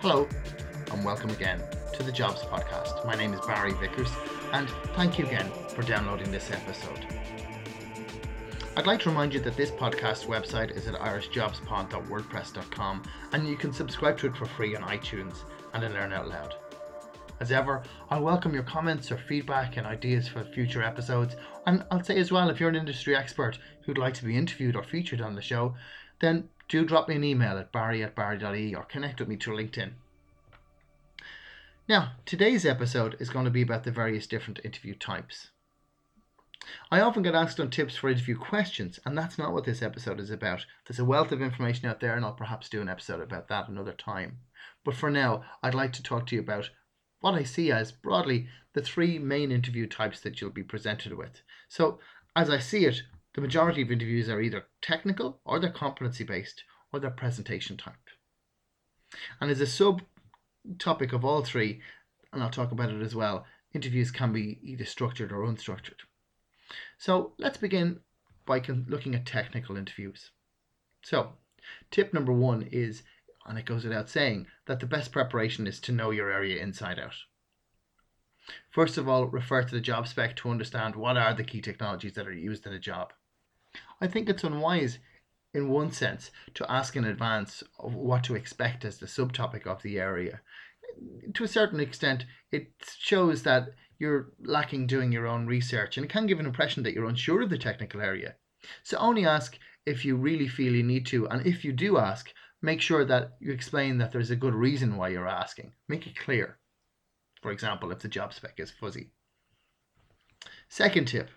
Hello, and welcome again to the Jobs Podcast. My name is Barry Vickers, and thank you again for downloading this episode. I'd like to remind you that this podcast website is at irishjobspod.wordpress.com, and you can subscribe to it for free on iTunes and in Learn Out Loud. As ever, I welcome your comments or feedback and ideas for future episodes. And I'll say as well, if you're an industry expert who'd like to be interviewed or featured on the show, then do drop me an email at barry at barry.ie or connect with me through LinkedIn. Now, today's episode is going to be about the various different interview types. I often get asked on tips for interview questions, and that's not what this episode is about. There's a wealth of information out there, and I'll perhaps do an episode about that another time. But for now, I'd like to talk to you about what I see as broadly the three main interview types that you'll be presented with. So, as I see it, the majority of interviews are either technical or they're competency based or they're presentation type. And as a sub topic of all three, and I'll talk about it as well, interviews can be either structured or unstructured. So let's begin by looking at technical interviews. So, tip number one is and it goes without saying that the best preparation is to know your area inside out. First of all, refer to the job spec to understand what are the key technologies that are used in a job. I think it's unwise, in one sense, to ask in advance what to expect as the subtopic of the area. To a certain extent, it shows that you're lacking doing your own research and it can give an impression that you're unsure of the technical area. So only ask if you really feel you need to, and if you do ask, make sure that you explain that there's a good reason why you're asking. Make it clear. For example, if the job spec is fuzzy. Second tip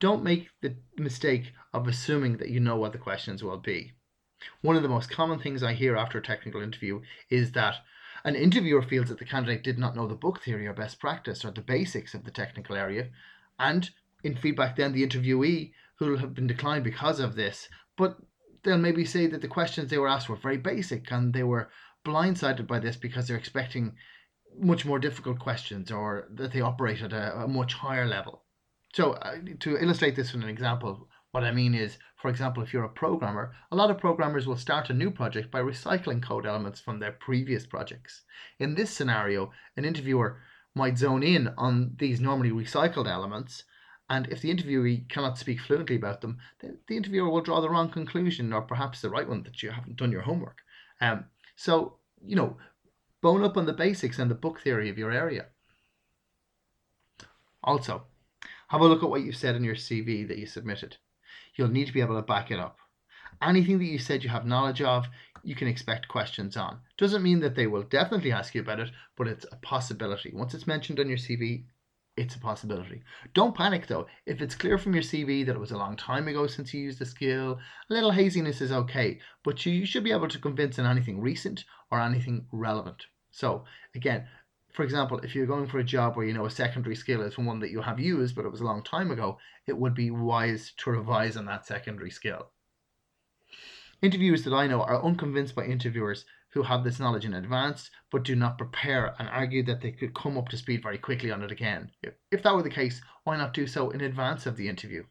don't make the mistake of assuming that you know what the questions will be. One of the most common things I hear after a technical interview is that an interviewer feels that the candidate did not know the book theory or best practice or the basics of the technical area, and in feedback, then the interviewee who will have been declined because of this, but they'll maybe say that the questions they were asked were very basic and they were blindsided by this because they're expecting much more difficult questions or that they operate at a, a much higher level. So, uh, to illustrate this with an example, what I mean is, for example, if you're a programmer, a lot of programmers will start a new project by recycling code elements from their previous projects. In this scenario, an interviewer might zone in on these normally recycled elements and if the interviewee cannot speak fluently about them, the, the interviewer will draw the wrong conclusion or perhaps the right one that you haven't done your homework. Um, so, you know, bone up on the basics and the book theory of your area. Also, have a look at what you've said in your CV that you submitted. You'll need to be able to back it up. Anything that you said you have knowledge of, you can expect questions on. Doesn't mean that they will definitely ask you about it, but it's a possibility. Once it's mentioned on your CV, it's a possibility. Don't panic though. If it's clear from your CV that it was a long time ago since you used the skill, a little haziness is okay, but you should be able to convince in anything recent or anything relevant. So, again, for example, if you're going for a job where you know a secondary skill is one that you have used but it was a long time ago, it would be wise to revise on that secondary skill. Interviewers that I know are unconvinced by interviewers who have this knowledge in advance but do not prepare and argue that they could come up to speed very quickly on it again. If that were the case, why not do so in advance of the interview?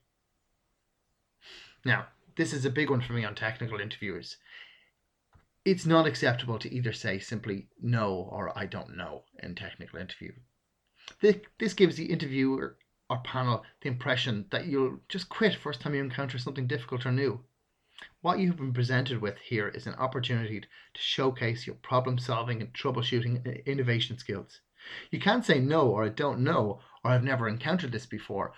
Now, this is a big one for me on technical interviewers. It's not acceptable to either say simply no or I don't know in technical interview. This gives the interviewer or panel the impression that you'll just quit first time you encounter something difficult or new. What you've been presented with here is an opportunity to showcase your problem solving and troubleshooting and innovation skills. You can't say no or I don't know or I've never encountered this before,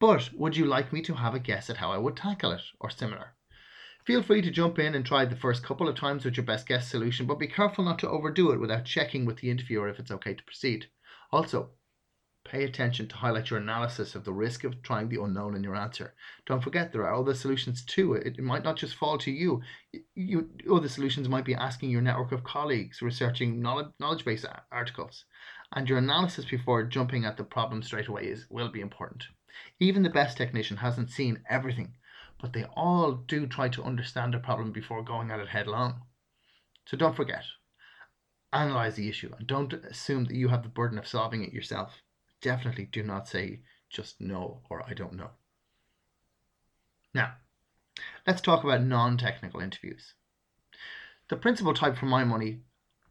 but would you like me to have a guess at how I would tackle it or similar? Feel free to jump in and try the first couple of times with your best guess solution, but be careful not to overdo it without checking with the interviewer if it's okay to proceed. Also, Pay attention to highlight your analysis of the risk of trying the unknown in your answer. Don't forget there are other solutions too. It, might not just fall to you. you. Other solutions might be asking your network of colleagues, researching knowledge, knowledge base articles, and your analysis before jumping at the problem straight away is will be important. Even the best technician hasn't seen everything, but they all do try to understand the problem before going at it headlong. So don't forget, analyze the issue and don't assume that you have the burden of solving it yourself definitely do not say just no or I don't know. Now, let's talk about non technical interviews. The principal type for my money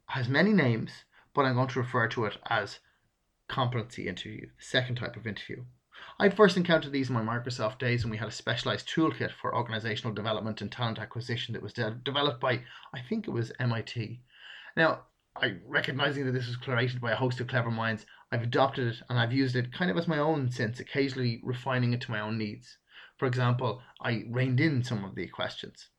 has many names, but I'm going to refer to it as competency interview, the second type of interview. I first encountered these in my Microsoft days when we had a specialized toolkit for organizational development and talent acquisition that was de- developed by, I think it was MIT. Now, I recognizing that this was created by a host of clever minds, I've adopted it and I've used it kind of as my own since, occasionally refining it to my own needs. For example, I reined in some of the questions.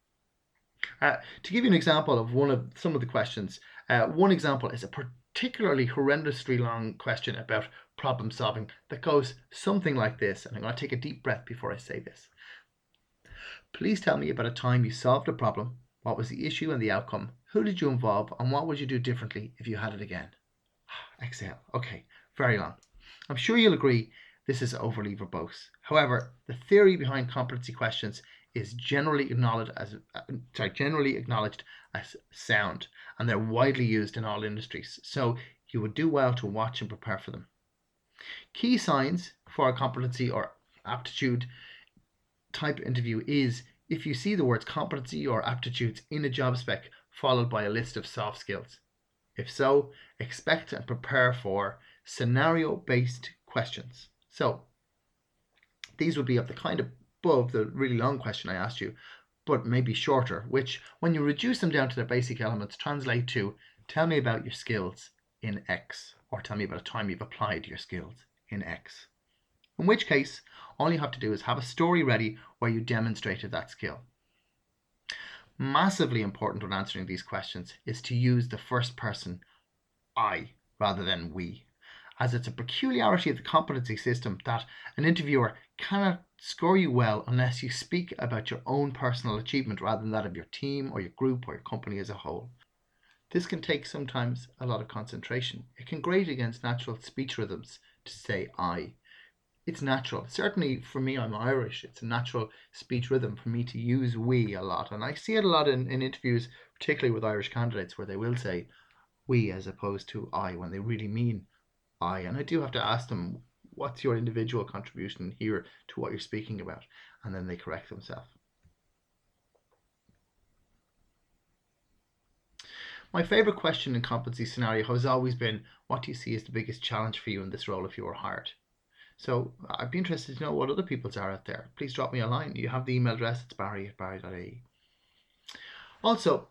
Uh, to give you an example of one of some of the questions, uh, one example is a particularly horrendously long question about problem solving that goes something like this. And I'm going to take a deep breath before I say this. Please tell me about a time you solved a problem. What was the issue and the outcome? Who did you involve? And what would you do differently if you had it again? Exhale. Okay, very long. I'm sure you'll agree this is overly verbose. However, the theory behind competency questions is generally acknowledged as uh, sorry, generally acknowledged as sound, and they're widely used in all industries. So you would do well to watch and prepare for them. Key signs for a competency or aptitude type interview is if you see the words competency or aptitudes in a job spec followed by a list of soft skills. If so, expect and prepare for scenario based questions. So, these would be of the kind of above the really long question I asked you, but maybe shorter, which, when you reduce them down to their basic elements, translate to tell me about your skills in X, or tell me about a time you've applied your skills in X. In which case, all you have to do is have a story ready where you demonstrated that skill. Massively important when answering these questions is to use the first person I rather than we, as it's a peculiarity of the competency system that an interviewer cannot score you well unless you speak about your own personal achievement rather than that of your team or your group or your company as a whole. This can take sometimes a lot of concentration. It can grate against natural speech rhythms to say I. It's natural. Certainly for me, I'm Irish. It's a natural speech rhythm for me to use we a lot. And I see it a lot in, in interviews, particularly with Irish candidates, where they will say we as opposed to I when they really mean I. And I do have to ask them what's your individual contribution here to what you're speaking about? And then they correct themselves. My favourite question in competency scenario has always been what do you see as the biggest challenge for you in this role if you were hired? So I'd be interested to know what other people's are out there. Please drop me a line. You have the email address, it's barry at barry.ie. Also,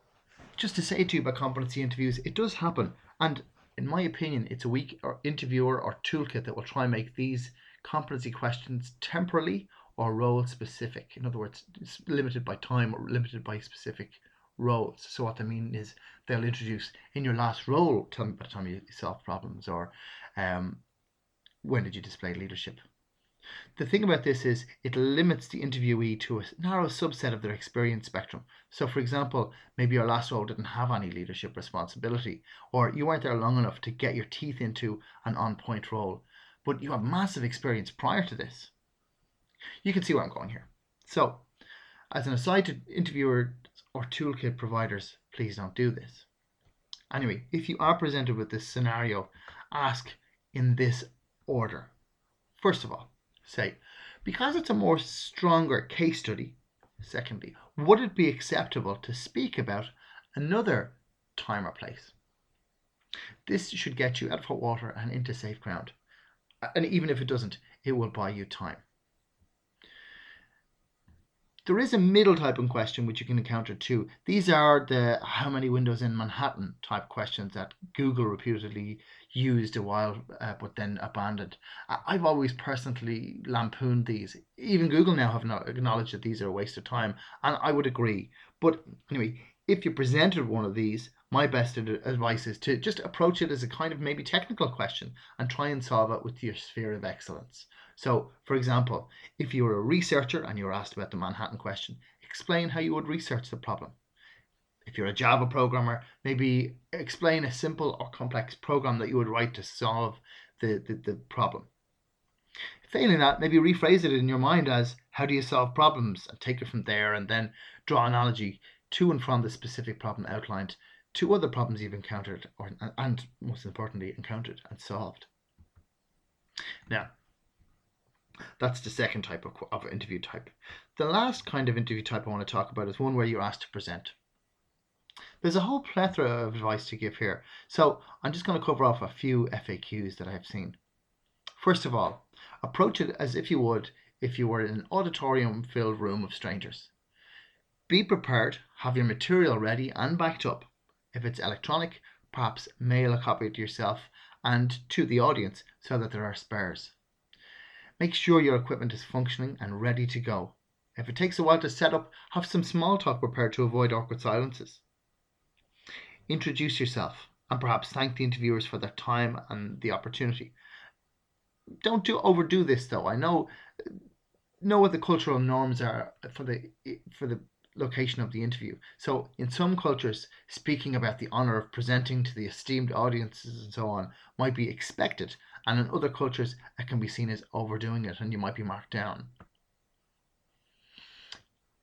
just to say to you about competency interviews, it does happen. And in my opinion, it's a weak or interviewer or toolkit that will try and make these competency questions temporally or role specific. In other words, limited by time or limited by specific roles. So what I mean is they'll introduce in your last role, tell me about the time you solved problems or um, when did you display leadership. The thing about this is it limits the interviewee to a narrow subset of their experience spectrum. So, for example, maybe your last role didn't have any leadership responsibility, or you weren't there long enough to get your teeth into an on point role, but you have massive experience prior to this. You can see where I'm going here. So, as an aside to interviewers or toolkit providers, please don't do this. Anyway, if you are presented with this scenario, ask in this order. First of all, say, because it's a more stronger case study, secondly, would it be acceptable to speak about another time or place? This should get you out of hot water and into safe ground. And even if it doesn't, it will buy you time. There is a middle type of question which you can encounter too. These are the how many windows in Manhattan type questions that Google reputedly used a while uh, but then abandoned. I've always personally lampooned these. Even Google now have not acknowledged that these are a waste of time, and I would agree. But anyway, if you presented one of these, my best advice is to just approach it as a kind of maybe technical question and try and solve it with your sphere of excellence. So, for example, if you were a researcher and you were asked about the Manhattan question, explain how you would research the problem. If you're a Java programmer, maybe explain a simple or complex program that you would write to solve the, the, the problem. Failing that, maybe rephrase it in your mind as how do you solve problems and take it from there and then draw analogy to and from the specific problem outlined to other problems you've encountered or and most importantly encountered and solved. Now, that's the second type of, of interview type. The last kind of interview type I want to talk about is one where you're asked to present. There's a whole plethora of advice to give here, so I'm just going to cover off a few FAQs that I've seen. First of all, approach it as if you would if you were in an auditorium filled room of strangers. Be prepared, have your material ready and backed up. If it's electronic, perhaps mail a copy to yourself and to the audience so that there are spares. Make sure your equipment is functioning and ready to go. If it takes a while to set up, have some small talk prepared to avoid awkward silences. Introduce yourself and perhaps thank the interviewers for their time and the opportunity. Don't do overdo this though. I know know what the cultural norms are for the for the location of the interview. So in some cultures, speaking about the honor of presenting to the esteemed audiences and so on might be expected, and in other cultures it can be seen as overdoing it and you might be marked down.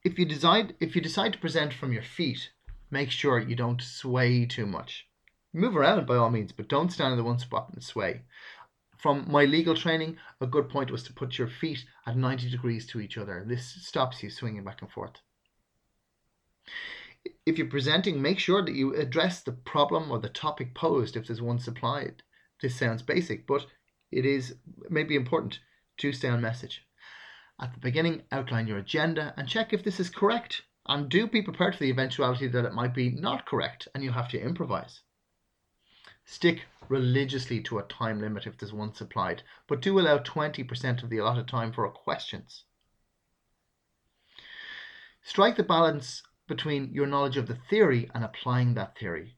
If you decide if you decide to present from your feet, make sure you don't sway too much. Move around by all means, but don't stand in the one spot and sway. From my legal training, a good point was to put your feet at 90 degrees to each other. This stops you swinging back and forth. If you're presenting, make sure that you address the problem or the topic posed if there's one supplied. This sounds basic, but it is maybe important to stay on message. At the beginning, outline your agenda and check if this is correct and do be prepared for the eventuality that it might be not correct and you have to improvise. Stick religiously to a time limit if there's one supplied, but do allow 20% of the allotted time for questions. Strike the balance between your knowledge of the theory and applying that theory.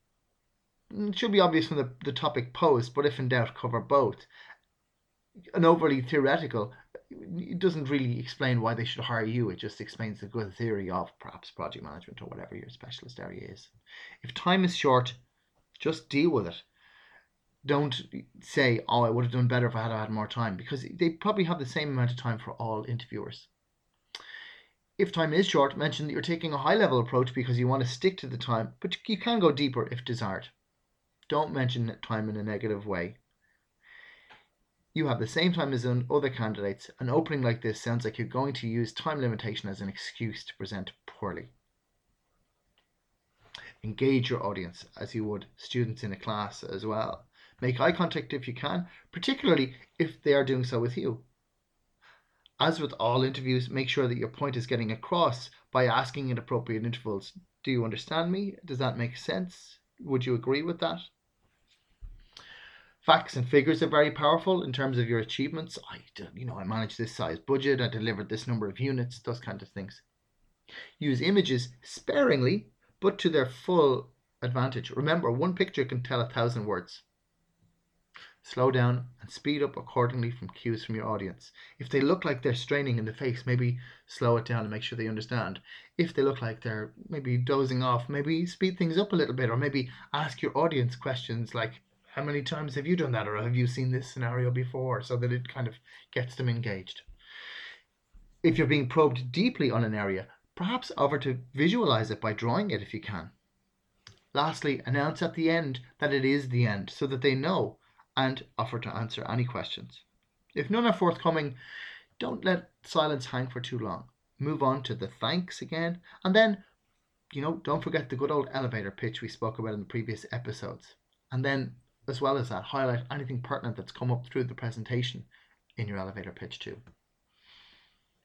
It should be obvious from the, the topic posed, but if in doubt, cover both. An overly theoretical it doesn't really explain why they should hire you. It just explains the good theory of perhaps project management or whatever your specialist area is. If time is short, just deal with it. Don't say, "Oh, I would have done better if I had had more time," because they probably have the same amount of time for all interviewers. If time is short, mention that you're taking a high level approach because you want to stick to the time, but you can go deeper if desired. Don't mention time in a negative way you have the same time as other candidates, an opening like this sounds like you're going to use time limitation as an excuse to present poorly. Engage your audience as you would students in a class as well. Make eye contact if you can, particularly if they are doing so with you. As with all interviews, make sure that your point is getting across by asking at appropriate intervals. Do you understand me? Does that make sense? Would you agree with that? Facts and figures are very powerful in terms of your achievements. I, you know, I managed this size budget, I delivered this number of units, those kind of things. Use images sparingly, but to their full advantage. Remember, one picture can tell a thousand words. Slow down and speed up accordingly from cues from your audience. If they look like they're straining in the face, maybe slow it down and make sure they understand. If they look like they're maybe dozing off, maybe speed things up a little bit, or maybe ask your audience questions like, how many times have you done that, or have you seen this scenario before, so that it kind of gets them engaged. If you're being probed deeply on an area, perhaps offer to visualize it by drawing it if you can. Lastly, announce at the end that it is the end so that they know and offer to answer any questions. If none are forthcoming, don't let silence hang for too long. Move on to the thanks again, and then, you know, don't forget the good old elevator pitch we spoke about in the previous episodes. And then as well as that, highlight anything pertinent that's come up through the presentation in your elevator pitch too.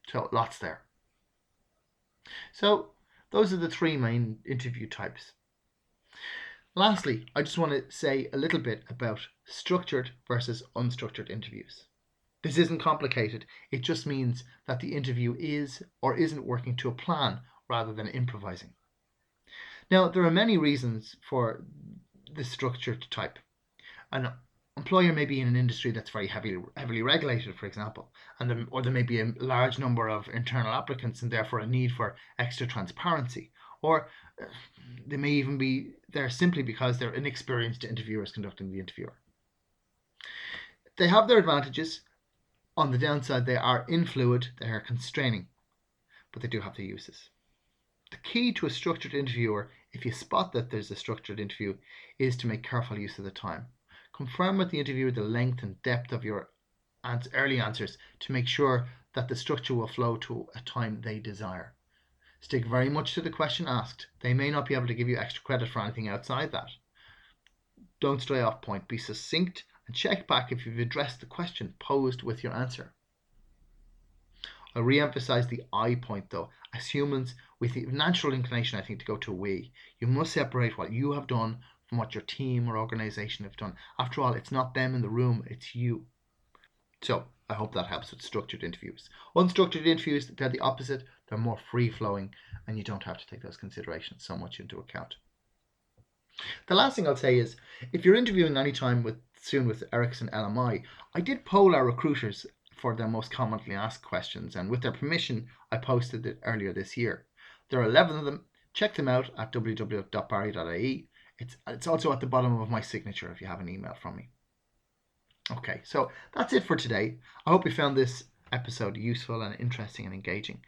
So lots there. So those are the three main interview types. Lastly, I just want to say a little bit about structured versus unstructured interviews. This isn't complicated, it just means that the interview is or isn't working to a plan rather than improvising. Now, there are many reasons for the structured type an employer may be in an industry that's very heavily heavily regulated, for example, and or there may be a large number of internal applicants and therefore a need for extra transparency, or uh, they may even be there simply because they're inexperienced interviewers conducting the interviewer. They have their advantages. On the downside, they are influid, they are constraining, but they do have their uses. The key to a structured interviewer, if you spot that there's a structured interview, is to make careful use of the time. Confirm with the interviewer the length and depth of your early answers to make sure that the structure will flow to a time they desire. Stick very much to the question asked. They may not be able to give you extra credit for anything outside that. Don't stray off point. Be succinct and check back if you've addressed the question posed with your answer. I'll re emphasize the I point though. As humans, with the natural inclination, I think, to go to we, you must separate what you have done from what your team or organization have done. After all, it's not them in the room, it's you. So, I hope that helps with structured interviews. Unstructured interviews, they're the opposite. They're more free flowing, and you don't have to take those considerations so much into account. The last thing I'll say is if you're interviewing anytime with soon with Ericsson LMI, I did poll our recruiters for their most commonly asked questions, and with their permission, I posted it earlier this year. There are 11 of them. Check them out at www.barry.ie. It's, it's also at the bottom of my signature if you have an email from me. Okay, so that's it for today. I hope you found this episode useful and interesting and engaging.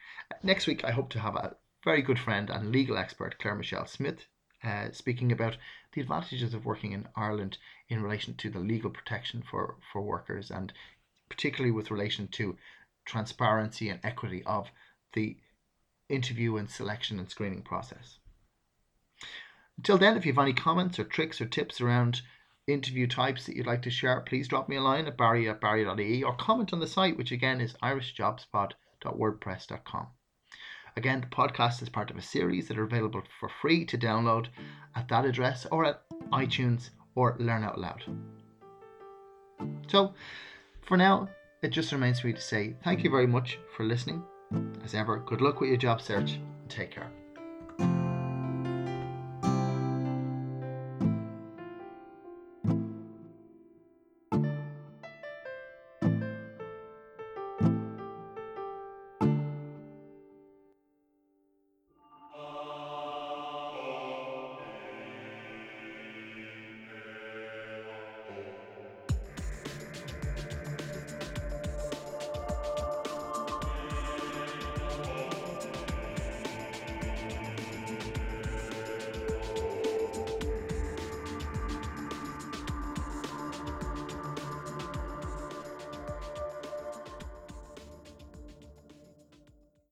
Next week, I hope to have a very good friend and legal expert, Claire Michelle Smith, uh, speaking about the advantages of working in Ireland in relation to the legal protection for, for workers and particularly with relation to transparency and equity of the interview and selection and screening process. Until then, if you have any comments or tricks or tips around interview types that you'd like to share, please drop me a line at barry at barry.ie or comment on the site, which again is irishjobspod.wordpress.com. Again, the podcast is part of a series that are available for free to download at that address or at iTunes or Learn Out Loud. So, for now, it just remains for me to say thank you very much for listening. As ever, good luck with your job search and take care.